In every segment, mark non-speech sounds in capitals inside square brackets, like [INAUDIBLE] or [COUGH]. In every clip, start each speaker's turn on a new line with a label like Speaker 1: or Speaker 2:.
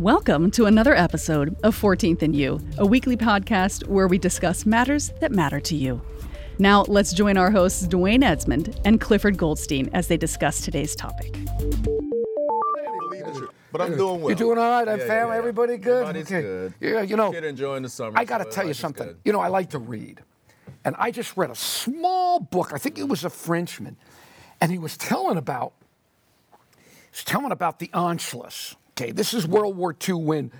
Speaker 1: Welcome to another episode of 14th and You, a weekly podcast where we discuss matters that matter to you. Now, let's join our hosts, Dwayne Esmond and Clifford Goldstein, as they discuss today's topic.
Speaker 2: But I'm doing well.
Speaker 3: You're doing all right? I'm
Speaker 2: Yeah,
Speaker 3: family.
Speaker 2: yeah, yeah.
Speaker 3: Everybody good?
Speaker 2: Everybody's
Speaker 3: okay.
Speaker 2: good.
Speaker 3: Yeah, you know,
Speaker 2: Kid enjoying the summer.
Speaker 3: I got to
Speaker 2: so
Speaker 3: tell you something.
Speaker 2: good.
Speaker 3: You know, I like to read. And I just read a small book. I think it was a Frenchman. And he was telling about he's telling about the Anschluss. Okay, this is World War II when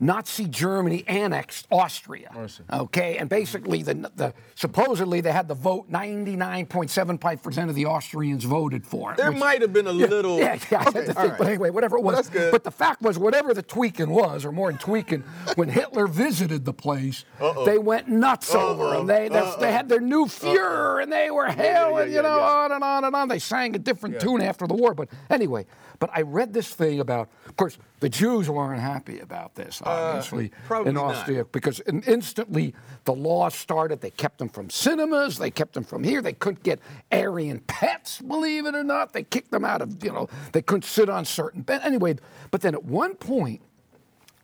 Speaker 3: Nazi Germany annexed Austria.
Speaker 2: Mercy.
Speaker 3: Okay, and basically the, the supposedly they had the vote 99.75% of the Austrians voted for it.
Speaker 2: There
Speaker 3: which-
Speaker 2: might have been a little.
Speaker 3: yeah, yeah, I had to think,
Speaker 2: right.
Speaker 3: but anyway, whatever it was.
Speaker 2: that's good.
Speaker 3: But the fact was, whatever the tweaking was, or more than tweaking, when Hitler visited the place, they went nuts over him. They, they, had their new Fuhrer, and they were
Speaker 2: yeah,
Speaker 3: hailing,
Speaker 2: yeah,
Speaker 3: you know,
Speaker 2: yeah.
Speaker 3: on and on and on. They sang a different tune after the war. But anyway, but I read this thing about, of course, the Jews weren't happy about this, obviously,
Speaker 2: Uh,
Speaker 3: in
Speaker 2: not.
Speaker 3: Austria, because instantly the law started. They kept them from cinemas. They kept them from here. They couldn't get Aryan pets, believe it or not. They kicked them out of, you know, they couldn't sit on certain beds. Anyway, but then at one point,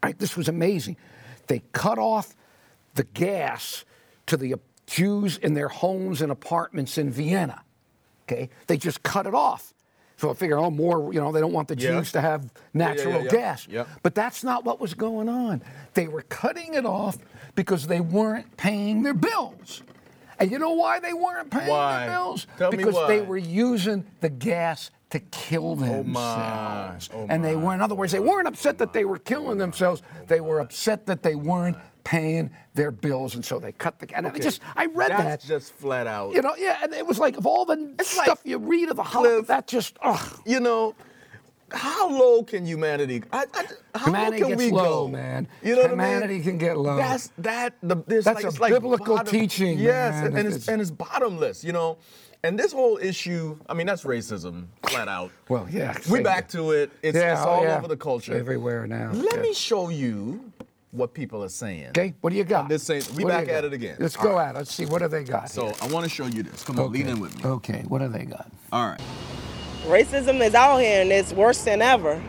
Speaker 3: right, this was amazing. They cut off the gas to the Jews in their homes and apartments in Vienna. Okay, they just cut it off. So I figure, oh, more, you know, they don't want the
Speaker 2: Yeah.
Speaker 3: Jews to have
Speaker 2: yeah,
Speaker 3: natural
Speaker 2: yeah.
Speaker 3: gas.
Speaker 2: Yep.
Speaker 3: But that's not what was going on. They were cutting it off because they weren't paying their bills. And you know why they weren't paying
Speaker 2: Why?
Speaker 3: their bills?
Speaker 2: Tell me
Speaker 3: because they were using the gas to kill oh, themselves.
Speaker 2: my. Oh,
Speaker 3: and they were, in other words, they weren't upset that they were killing themselves. They were upset that they weren't paying their bills, and so they cut the. And I just, I read
Speaker 2: That's
Speaker 3: that.
Speaker 2: just flat out.
Speaker 3: you know, yeah, and it was like of all the
Speaker 2: like-
Speaker 3: stuff you read of the Holocaust, that just, ugh.
Speaker 2: You know, how low can humanity? I, I, how
Speaker 3: Humanity
Speaker 2: low can
Speaker 3: gets
Speaker 2: we
Speaker 3: low,
Speaker 2: go?
Speaker 3: man.
Speaker 2: You know what I
Speaker 3: Humanity
Speaker 2: mean?
Speaker 3: can get low.
Speaker 2: That's that. The, there's
Speaker 3: That's
Speaker 2: like,
Speaker 3: a
Speaker 2: it's like
Speaker 3: biblical
Speaker 2: bottom-
Speaker 3: teaching,
Speaker 2: Yes,
Speaker 3: man.
Speaker 2: and, and
Speaker 3: It's-
Speaker 2: it's and it's bottomless. You know, and this whole issue. I mean, that's racism, flat out.
Speaker 3: Well, yeah.
Speaker 2: We
Speaker 3: say-
Speaker 2: back to it. It's,
Speaker 3: Yeah,
Speaker 2: it's
Speaker 3: oh,
Speaker 2: all
Speaker 3: yeah.
Speaker 2: over the culture.
Speaker 3: Everywhere now.
Speaker 2: Let
Speaker 3: yeah.
Speaker 2: me show you what people are saying.
Speaker 3: Okay, what do you got?
Speaker 2: This ain't- we
Speaker 3: What
Speaker 2: back at
Speaker 3: got?
Speaker 2: it again.
Speaker 3: Let's
Speaker 2: All
Speaker 3: go at it. Let's see, what do they got?
Speaker 2: So
Speaker 3: here?
Speaker 2: I want to show you this. Come on, lean in with me.
Speaker 3: Okay, what do they got?
Speaker 2: All right.
Speaker 4: Racism is out here and it's worse than ever.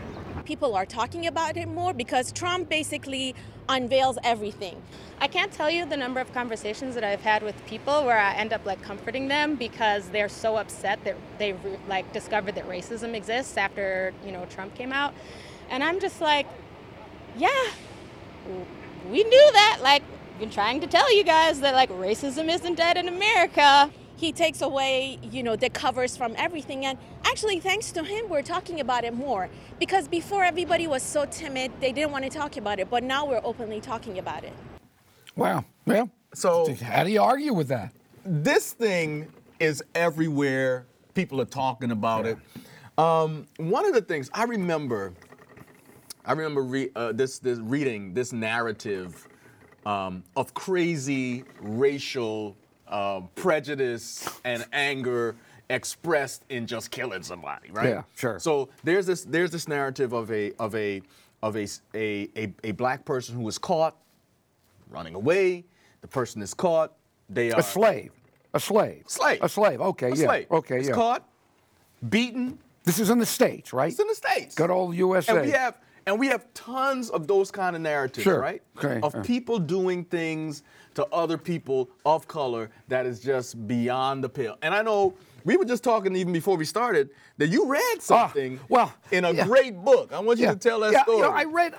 Speaker 5: people are talking about it more because Trump basically unveils everything.
Speaker 6: I can't tell you the number of conversations that I've had with people where I end up like comforting them because they're so upset that they re- like discovered that racism exists after you know Trump came out, and I'm just like, yeah, w- we knew that. Like, been trying to tell you guys that like racism isn't dead in America.
Speaker 5: He takes away, you know, the covers from everything. And actually, thanks to him, we're talking about it more. Because before, everybody was so timid, they didn't want to talk about it. But now we're openly talking about it.
Speaker 3: Wow, well,
Speaker 2: So
Speaker 3: how do you argue with that?
Speaker 2: this thing is everywhere. People are talking about it. Um, one of the things I remember, I remember re- uh, this, this reading this narrative um, of crazy racial uh, prejudice and anger expressed in just killing somebody, right?
Speaker 3: Yeah, sure.
Speaker 2: So there's this there's this narrative of a of a of a a, a, a black person who was caught running away. The person is caught. They are
Speaker 3: A slave. A slave.
Speaker 2: Slave.
Speaker 3: A slave. Okay,
Speaker 2: a
Speaker 3: yeah.
Speaker 2: slave.
Speaker 3: Okay,
Speaker 2: Is
Speaker 3: yeah.
Speaker 2: caught, beaten.
Speaker 3: This is in the States, right?
Speaker 2: It's in the states.
Speaker 3: Good old USA.
Speaker 2: And we have and we have tons of those kind of narratives,
Speaker 3: Sure.
Speaker 2: right?
Speaker 3: Okay,
Speaker 2: Of people doing things to other people of color that is just beyond the pale. And I know we were just talking even before we started that you read something
Speaker 3: Ah, well,
Speaker 2: in a
Speaker 3: yeah.
Speaker 2: great book. I want you to tell that
Speaker 3: yeah,
Speaker 2: story.
Speaker 3: You know, I read,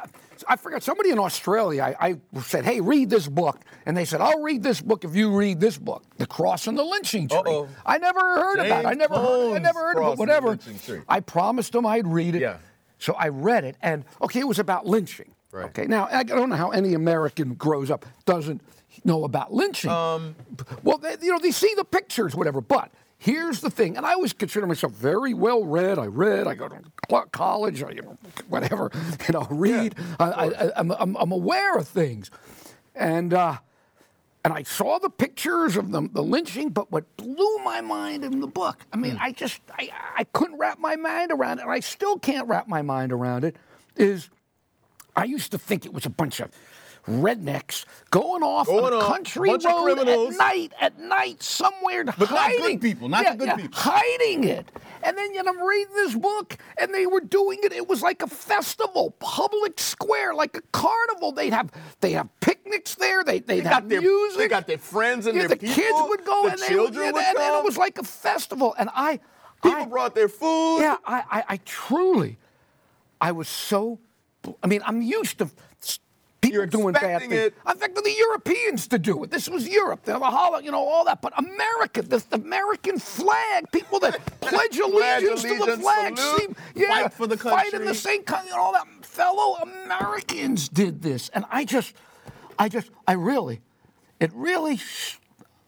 Speaker 3: I forgot, somebody in Australia, I, I said, hey, read this book. And they said, I'll read this book if you read this book, The Cross and the Lynching Tree.
Speaker 2: Uh-oh.
Speaker 3: I never heard about it. I
Speaker 2: James
Speaker 3: never heard, I never heard it, whatever. I promised them I'd read it.
Speaker 2: Yeah.
Speaker 3: So I read it, and okay, it was about lynching.
Speaker 2: Right.
Speaker 3: Okay, now I don't know how any American grows up doesn't know about lynching. Um, well, they, you know, they see the pictures, whatever. But here's the thing, and I always consider myself very well read. I read. I go to college. I, you know, whatever. [LAUGHS] You know, read. I, I, I'm, I'm, I'm aware of things, and. Uh, and I saw the pictures of the, the lynching, but what blew my mind in the book, I mean, hmm. I just, I, I couldn't wrap my mind around it, and I still can't wrap my mind around it, is I used to think it was a bunch of rednecks going off
Speaker 2: Going
Speaker 3: on a country
Speaker 2: of
Speaker 3: road at night, at night, somewhere
Speaker 2: But not
Speaker 3: hiding.
Speaker 2: good people, not the
Speaker 3: yeah,
Speaker 2: good
Speaker 3: yeah,
Speaker 2: people.
Speaker 3: Hiding it. And then you know, I'm reading this book, and they were doing it. It was like a festival, public square, like a carnival. They'd have they have picnics there. They they'd
Speaker 2: They
Speaker 3: have
Speaker 2: got their,
Speaker 3: music.
Speaker 2: They got their friends and
Speaker 3: yeah,
Speaker 2: their
Speaker 3: the
Speaker 2: people.
Speaker 3: kids would go,
Speaker 2: the
Speaker 3: and they
Speaker 2: children
Speaker 3: would,
Speaker 2: would
Speaker 3: and, and it was like a festival. And I,
Speaker 2: people
Speaker 3: I,
Speaker 2: brought their food.
Speaker 3: yeah, I, I, I truly, I was so. I mean, I'm used to
Speaker 2: You're
Speaker 3: doing bad things.
Speaker 2: it.
Speaker 3: I expected the Europeans to do it. This was Europe. They have a holo, you know, all that. But America, the, the American flag, people that [LAUGHS] pledge allegiance to the flag,
Speaker 2: salute,
Speaker 3: seem, yeah,
Speaker 2: fight for the country,
Speaker 3: fight in the same country, and all that. Fellow Americans did this, and I just, I just, I really, it really. sh-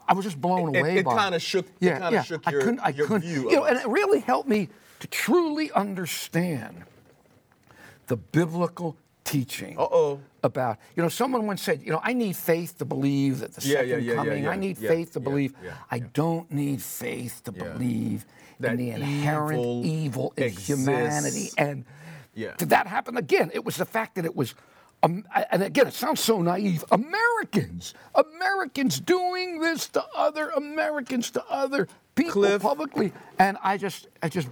Speaker 3: I was just blown
Speaker 2: It-
Speaker 3: away
Speaker 2: it
Speaker 3: by
Speaker 2: kinda shook- it
Speaker 3: Yeah, yeah.
Speaker 2: shook
Speaker 3: I
Speaker 2: your-
Speaker 3: couldn't, I couldn't,
Speaker 2: view
Speaker 3: you know, and
Speaker 2: it.
Speaker 3: it really helped me to truly understand the biblical teaching
Speaker 2: Uh-oh.
Speaker 3: about, you know, someone once said, you know, I need faith to believe that the
Speaker 2: Yeah,
Speaker 3: second
Speaker 2: yeah, yeah,
Speaker 3: coming, I need faith to believe. I don't need faith to believe
Speaker 2: That
Speaker 3: in the inherent
Speaker 2: evil
Speaker 3: evil in humanity. And
Speaker 2: Yeah.
Speaker 3: did that happen again? It was the fact that it was, um, and again, it sounds so naive. Americans, Americans doing this to other Americans, to other people
Speaker 2: Cliff.
Speaker 3: publicly, and I just, I just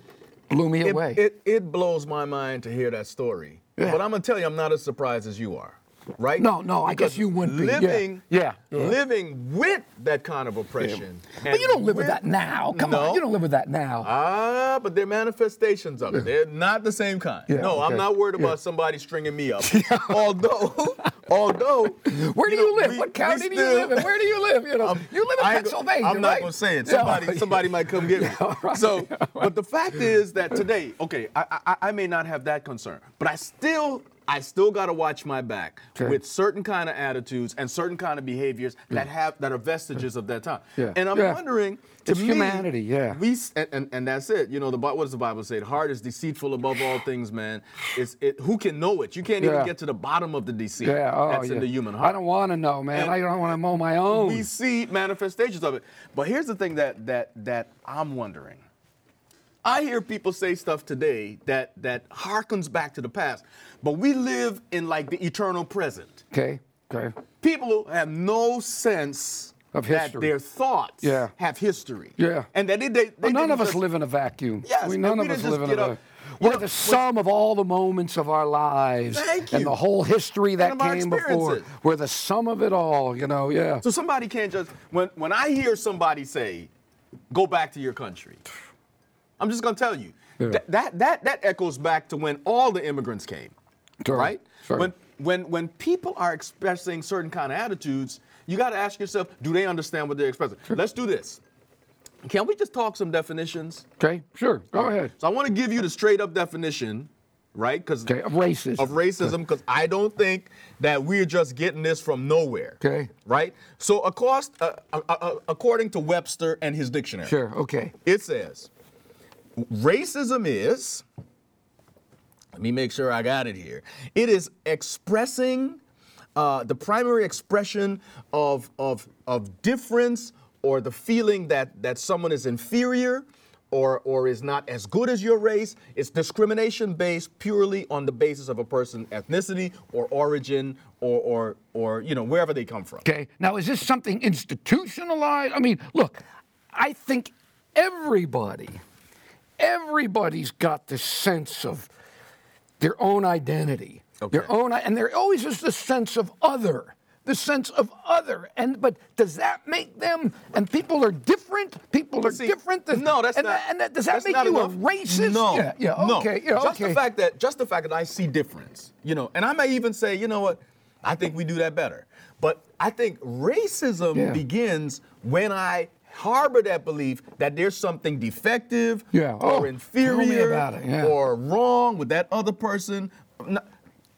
Speaker 3: blew me
Speaker 2: It,
Speaker 3: away.
Speaker 2: it, it blows my mind to hear that story.
Speaker 3: Yeah.
Speaker 2: But I'm gonna tell you, I'm not as surprised as you are. Right?
Speaker 3: No, no, I guess you wouldn't be. Yeah.
Speaker 2: living,
Speaker 3: Yeah, yeah.
Speaker 2: living with that kind of oppression.
Speaker 3: but you don't live with that now. Come
Speaker 2: No.
Speaker 3: on, you don't live with that now.
Speaker 2: Ah, but they're manifestations of it. They're not the same kind.
Speaker 3: Yeah,
Speaker 2: no, I'm not worried about
Speaker 3: Yeah.
Speaker 2: somebody stringing me up. [LAUGHS] although, [LAUGHS] although.
Speaker 3: Where do
Speaker 2: know,
Speaker 3: you live?
Speaker 2: we-
Speaker 3: what
Speaker 2: we
Speaker 3: county do you live in? Where do you live? You know, you live in
Speaker 2: I
Speaker 3: Pennsylvania,
Speaker 2: I'm not
Speaker 3: right?
Speaker 2: gonna say it.
Speaker 3: Yeah,
Speaker 2: Somebody, [LAUGHS] somebody might come get me.
Speaker 3: all right,
Speaker 2: So,
Speaker 3: all right.
Speaker 2: but the fact is that today, okay, I, I, I may not have that concern, but I still, I still got to watch my back
Speaker 3: Okay.
Speaker 2: with certain kind of attitudes and certain kind of behaviors that have that are vestiges of that time.
Speaker 3: Yeah.
Speaker 2: And I'm
Speaker 3: Yeah.
Speaker 2: wondering, to
Speaker 3: It's
Speaker 2: me,
Speaker 3: humanity, yeah.
Speaker 2: We and, and, and that's it. You know, the what does the Bible say? The heart is deceitful above all things, man. It's it. Who can know it? You can't
Speaker 3: Yeah.
Speaker 2: even get to the bottom of the deceit.
Speaker 3: Yeah, oh,
Speaker 2: that's
Speaker 3: yeah.
Speaker 2: in the human heart.
Speaker 3: I don't want to know, man.
Speaker 2: And
Speaker 3: I don't want to mow my own.
Speaker 2: we see manifestations of it. But here's the thing that that that I'm wondering. I hear people say stuff today that that harkens back to the past, but we live in like the eternal present.
Speaker 3: okay, okay.
Speaker 2: People have no sense
Speaker 3: Of history.
Speaker 2: that their thoughts
Speaker 3: Yeah.
Speaker 2: have history.
Speaker 3: Yeah.
Speaker 2: and that they, they, they
Speaker 3: none of us
Speaker 2: just-
Speaker 3: live in a vacuum.
Speaker 2: Yes,
Speaker 3: We, none
Speaker 2: we
Speaker 3: of us live in a
Speaker 2: vacuum.
Speaker 3: We're
Speaker 2: know,
Speaker 3: the sum of all the moments of our lives
Speaker 2: Thank
Speaker 3: and the whole history that came before. We're the sum of it all, you know. Yeah.
Speaker 2: So somebody can't just when when I hear somebody say, "Go back to your country," I'm just gonna tell you
Speaker 3: Yeah.
Speaker 2: that, that that that echoes back to when all the immigrants came,
Speaker 3: Sure,
Speaker 2: right?
Speaker 3: sure.
Speaker 2: When when when people are expressing certain kind of attitudes, you got to ask yourself, do they understand what they're expressing? Let's do this. Can we just talk some definitions?
Speaker 3: Okay, sure. Go ahead.
Speaker 2: So I want to give you the straight up definition, right? Because
Speaker 3: Okay, of racism.
Speaker 2: of racism because I don't think that we're just getting this from nowhere.
Speaker 3: Okay.
Speaker 2: Right? So, across, uh, uh, uh, according to Webster and his dictionary,
Speaker 3: Sure. Okay.
Speaker 2: it says racism is, let me make sure I got it here, it is expressing uh, the primary expression of, of, of difference or the feeling that, that someone is inferior or, or is not as good as your race. It's discrimination based purely on the basis of a person's ethnicity or origin or, or, or you know, wherever they come from.
Speaker 3: Okay. Now, is this something institutionalized? I mean, look, I think everybody, everybody's got this sense of their own identity, their own, and there always is the sense of other, the sense of other. And but does that make them? And people are different. People are
Speaker 2: See,
Speaker 3: different. than-
Speaker 2: no, that's
Speaker 3: and
Speaker 2: not.
Speaker 3: and that, does that make you
Speaker 2: enough.
Speaker 3: a racist?
Speaker 2: No,
Speaker 3: Yeah. Yeah.
Speaker 2: no.
Speaker 3: Okay. Yeah.
Speaker 2: Just
Speaker 3: okay.
Speaker 2: the fact that just the fact that I see difference, you know, and I may even say, you know what, I think we do that better. But I think racism
Speaker 3: Yeah.
Speaker 2: begins when I harbor that belief that there's something defective
Speaker 3: Yeah.
Speaker 2: or
Speaker 3: Oh,
Speaker 2: inferior
Speaker 3: about it. Yeah.
Speaker 2: or wrong with that other person.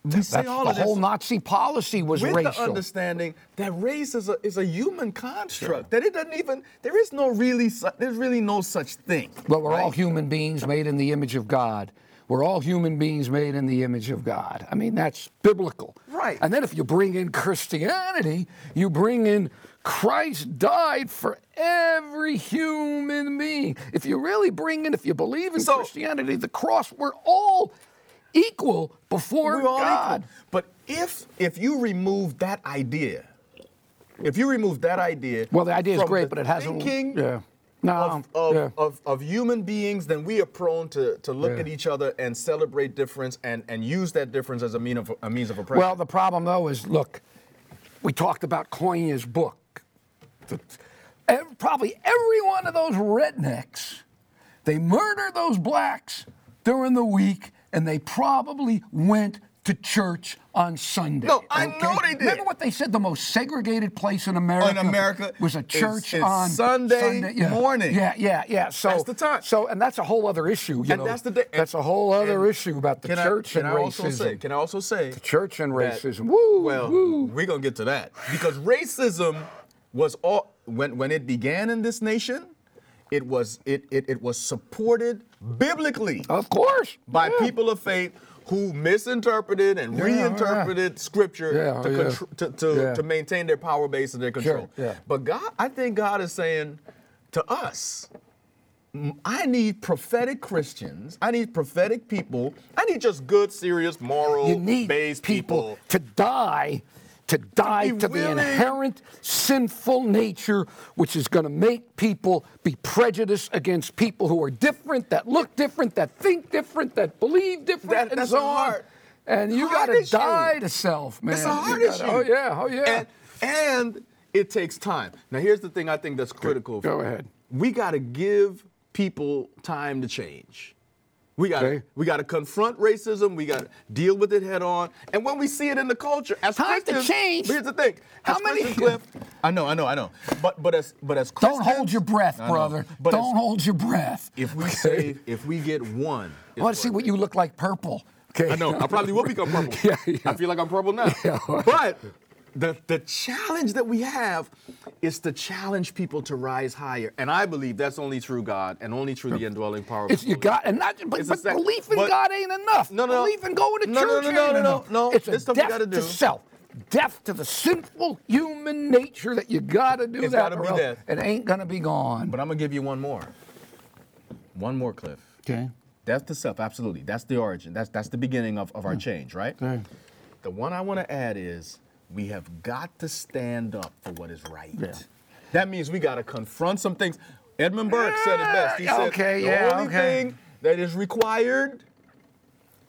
Speaker 2: We say
Speaker 3: That's
Speaker 2: all
Speaker 3: the whole Nazi policy was
Speaker 2: with
Speaker 3: racial.
Speaker 2: the understanding that race is a, is a human construct that it doesn't even there is no really su- there's really no such thing
Speaker 3: Well, we're all human beings made in the image of God. We're all human beings made in the image of God. I mean, that's biblical.
Speaker 2: Right.
Speaker 3: And then if you bring in Christianity, you bring in Christ died for every human being. If you really bring in, if you believe in
Speaker 2: So-
Speaker 3: Christianity, the cross, we're all equal before
Speaker 2: We're all
Speaker 3: God.
Speaker 2: equal. But if if you remove that idea, if you remove that idea,
Speaker 3: Well, the idea is great, but it hasn't-
Speaker 2: thinking
Speaker 3: yeah. No,
Speaker 2: of, um, of,
Speaker 3: yeah.
Speaker 2: of, of human beings, then we are prone to, to look
Speaker 3: Yeah.
Speaker 2: at each other and celebrate difference and, and use that difference as a, mean of, a means of oppression.
Speaker 3: Well, the problem though is, look, we talked about Cone's book. The- probably every one of those rednecks, they murdered those blacks during the week, and they probably went to church on Sunday.
Speaker 2: No, I know they did.
Speaker 3: Remember what they said? The most segregated place in America, in
Speaker 2: America
Speaker 3: was a church
Speaker 2: is
Speaker 3: on
Speaker 2: Sunday
Speaker 3: yeah.
Speaker 2: morning.
Speaker 3: Yeah, yeah, yeah. So
Speaker 2: That's the time.
Speaker 3: So, and that's a whole other issue. You
Speaker 2: And
Speaker 3: know,
Speaker 2: that's the day-
Speaker 3: That's a whole other issue about the church
Speaker 2: I, can
Speaker 3: and
Speaker 2: I
Speaker 3: racism.
Speaker 2: Also say, can I also say The
Speaker 3: church and
Speaker 2: that-
Speaker 3: racism. Woo,
Speaker 2: well,
Speaker 3: woo.
Speaker 2: we're gonna get to that because racism was all when when it began in this nation, it was it it, it was supported biblically
Speaker 3: Of course.
Speaker 2: by
Speaker 3: yeah.
Speaker 2: people of faith who misinterpreted and
Speaker 3: Yeah,
Speaker 2: reinterpreted scripture
Speaker 3: Yeah,
Speaker 2: to,
Speaker 3: yeah.
Speaker 2: contr- to, to, to maintain their power base and their control.
Speaker 3: yeah.
Speaker 2: But God, I think God is saying to us, I need prophetic Christians. I need prophetic people. I need just good, serious, moral,
Speaker 3: You need
Speaker 2: based
Speaker 3: people to die, to die to the inherent sinful nature, which is going to make people be prejudiced against people who are different, that look different, that think different, that believe different,
Speaker 2: That-
Speaker 3: and
Speaker 2: that's
Speaker 3: so on.
Speaker 2: hard-
Speaker 3: And you got to die to self, man.
Speaker 2: It's a hard
Speaker 3: gotta- oh,
Speaker 2: issue.
Speaker 3: Oh yeah, oh yeah.
Speaker 2: And, and it takes time. Now, here's the thing I think that's critical.
Speaker 3: Go ahead.
Speaker 2: We got to give people time to change. We got to
Speaker 3: Okay.
Speaker 2: we got to confront racism. We got to deal with it head on. And when we see it in the culture, as
Speaker 3: Time to
Speaker 2: Christians,
Speaker 3: change.
Speaker 2: Here's the thing.
Speaker 3: How
Speaker 2: As
Speaker 3: many-
Speaker 2: Cliff, [LAUGHS] I know, I know, I know. But but as but as
Speaker 3: Don't hold your breath, brother.
Speaker 2: But
Speaker 3: Don't hold your breath.
Speaker 2: if we save, if we get one,
Speaker 3: I want to see what you look like purple. Okay.
Speaker 2: I know. I probably will become purple. [LAUGHS]
Speaker 3: Yeah, yeah.
Speaker 2: I feel like I'm purple now. [LAUGHS]
Speaker 3: Yeah.
Speaker 2: But the the challenge that we have is to challenge people to rise higher, and I believe that's only through God and only through the indwelling power. of
Speaker 3: It's,
Speaker 2: the
Speaker 3: you got and not but, but
Speaker 2: sec-
Speaker 3: belief in
Speaker 2: but-
Speaker 3: God ain't enough.
Speaker 2: No, no,
Speaker 3: belief in going to
Speaker 2: no, no,
Speaker 3: church
Speaker 2: no,
Speaker 3: ain't
Speaker 2: no, no, no,
Speaker 3: enough.
Speaker 2: no.
Speaker 3: It's a
Speaker 2: This stuff you
Speaker 3: death
Speaker 2: gotta
Speaker 3: to self, death to the sinful human nature that you got to do
Speaker 2: It's
Speaker 3: that.
Speaker 2: gotta
Speaker 3: or
Speaker 2: be
Speaker 3: else
Speaker 2: death.
Speaker 3: It ain't gonna be gone.
Speaker 2: But I'm gonna give you one more. One more, Cliff.
Speaker 3: okay.
Speaker 2: Death to self, absolutely. That's the origin. That's that's the beginning of, of our change, right?
Speaker 3: Okay.
Speaker 2: The one I want to add is we have got to stand up for what is right.
Speaker 3: Yeah.
Speaker 2: That means we got to confront some things. Edmund Burke said it best. He
Speaker 3: Yeah,
Speaker 2: said
Speaker 3: okay,
Speaker 2: the
Speaker 3: yeah,
Speaker 2: only
Speaker 3: okay.
Speaker 2: thing that is required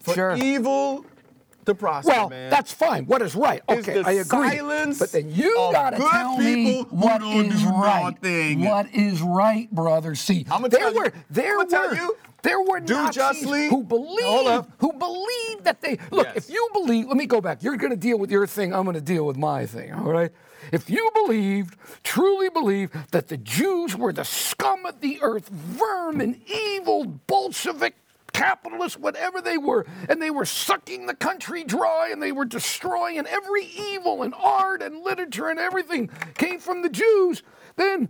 Speaker 2: for
Speaker 3: Sure.
Speaker 2: evil to prosper,
Speaker 3: Well,
Speaker 2: man.
Speaker 3: that's fine. What is right?
Speaker 2: is
Speaker 3: Okay,
Speaker 2: the
Speaker 3: I agree.
Speaker 2: silence
Speaker 3: but then you gotta tell me what is right.
Speaker 2: nothing.
Speaker 3: What is right, brother? See,
Speaker 2: I'ma
Speaker 3: there
Speaker 2: tell you-
Speaker 3: were there
Speaker 2: I'ma tell
Speaker 3: were
Speaker 2: you,
Speaker 3: there were
Speaker 2: do
Speaker 3: Nazis
Speaker 2: justly-
Speaker 3: who believed who believed that they look.
Speaker 2: Yes.
Speaker 3: If you believe, let me go back. You're going to deal with your thing. I'm going to deal with my thing. All right. If you believed, truly believed, that the Jews were the scum of the earth, vermin, evil, Bolshevik capitalists, whatever they were, and they were sucking the country dry and they were destroying, and every evil and art and literature and everything came from the Jews, then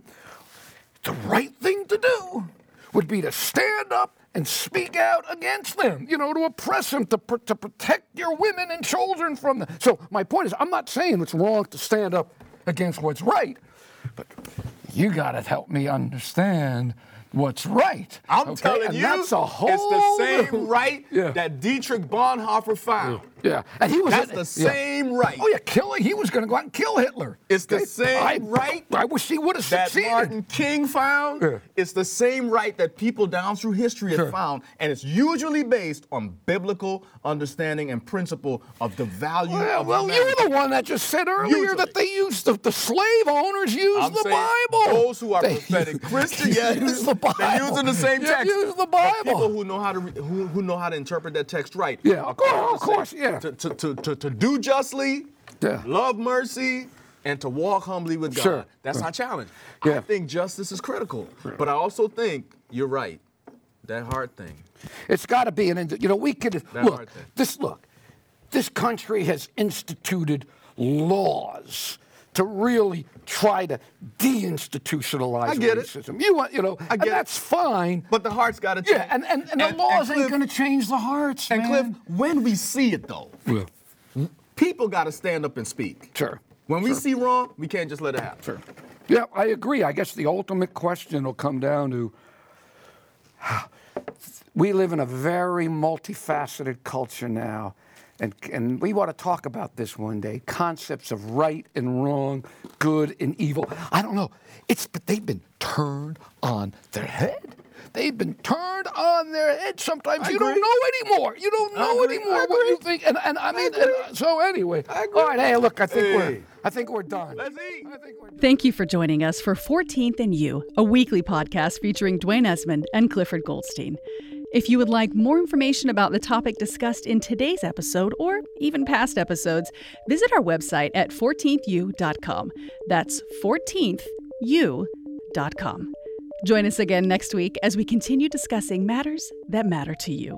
Speaker 3: the right thing to do would be to stand up and speak out against them, you know, to oppress them, to, pr- to protect your women and children from them. So, my point is, I'm not saying it's wrong to stand up against what's right, but you got to help me understand what's right.
Speaker 2: I'm
Speaker 3: okay?
Speaker 2: telling
Speaker 3: and
Speaker 2: you,
Speaker 3: that's a whole
Speaker 2: it's the same right
Speaker 3: Yeah.
Speaker 2: that Dietrich Bonhoeffer found.
Speaker 3: Yeah, and he was
Speaker 2: That's the
Speaker 3: yeah.
Speaker 2: same right.
Speaker 3: Oh yeah, kill He was going to go out and kill Hitler.
Speaker 2: It's the
Speaker 3: Okay?
Speaker 2: same
Speaker 3: I,
Speaker 2: right
Speaker 3: I wish he would have
Speaker 2: that. Martin King found.
Speaker 3: Yeah.
Speaker 2: It's the same right that people down through history
Speaker 3: Sure.
Speaker 2: have found, and it's usually based on biblical understanding and principle of the value
Speaker 3: Well,
Speaker 2: of
Speaker 3: well
Speaker 2: humanity.
Speaker 3: you're the one that just said earlier
Speaker 2: Usually.
Speaker 3: that they use the, the slave owners use
Speaker 2: I'm
Speaker 3: the Bible.
Speaker 2: Those who are
Speaker 3: They
Speaker 2: prophetic [LAUGHS] Christians,
Speaker 3: use the Bible.
Speaker 2: they're using the same
Speaker 3: You
Speaker 2: text.
Speaker 3: use the
Speaker 2: But people
Speaker 3: Bible.
Speaker 2: who know how to re- who, who know how to interpret that text right.
Speaker 3: Yeah, of course, of course, yeah.
Speaker 2: To, to, to, to, to do justly,
Speaker 3: Yeah.
Speaker 2: love mercy, and to walk humbly with God.
Speaker 3: Sure.
Speaker 2: That's our challenge.
Speaker 3: Yeah.
Speaker 2: I think justice is critical, but I also think you're right. That hard thing.
Speaker 3: It's got to be an. You know, we could
Speaker 2: That
Speaker 3: look. This look. This country has instituted laws to really try to deinstitutionalize
Speaker 2: I get it.
Speaker 3: You want, you know,
Speaker 2: I
Speaker 3: and
Speaker 2: get it.
Speaker 3: that's fine.
Speaker 2: But the heart's got to change.
Speaker 3: yeah, and, and, and the laws ain't
Speaker 2: Cliff-
Speaker 3: going to change the hearts,
Speaker 2: And
Speaker 3: man.
Speaker 2: Cliff, when we see it though,
Speaker 3: Yeah. Hmm?
Speaker 2: people got to stand up and speak.
Speaker 3: Sure.
Speaker 2: When we
Speaker 3: Sure.
Speaker 2: see wrong, we can't just let it happen.
Speaker 3: Sure. Yeah, I agree. I guess the ultimate question will come down to [SIGHS] we live in a very multifaceted culture now. And, and we want to talk about this one day concepts of right and wrong, good and evil. I don't know. It's, but they've been turned on their head. They've been turned on their head. Sometimes
Speaker 2: I
Speaker 3: you don't know anymore. You don't know anymore
Speaker 2: I
Speaker 3: what you think. And, and I mean, and, uh, so anyway.
Speaker 2: I agree.
Speaker 3: All right, hey, look, I think we're
Speaker 2: Hey.
Speaker 3: I think we're done.
Speaker 2: Let's eat.
Speaker 3: I think we're done.
Speaker 1: Thank you for joining us for 14th and You, a weekly podcast featuring Dwayne Esmond and Clifford Goldstein. If you would like more information about the topic discussed in today's episode or even past episodes, visit our website at 14thU.com. That's 14thU.com. Join us again next week as we continue discussing matters that matter to you.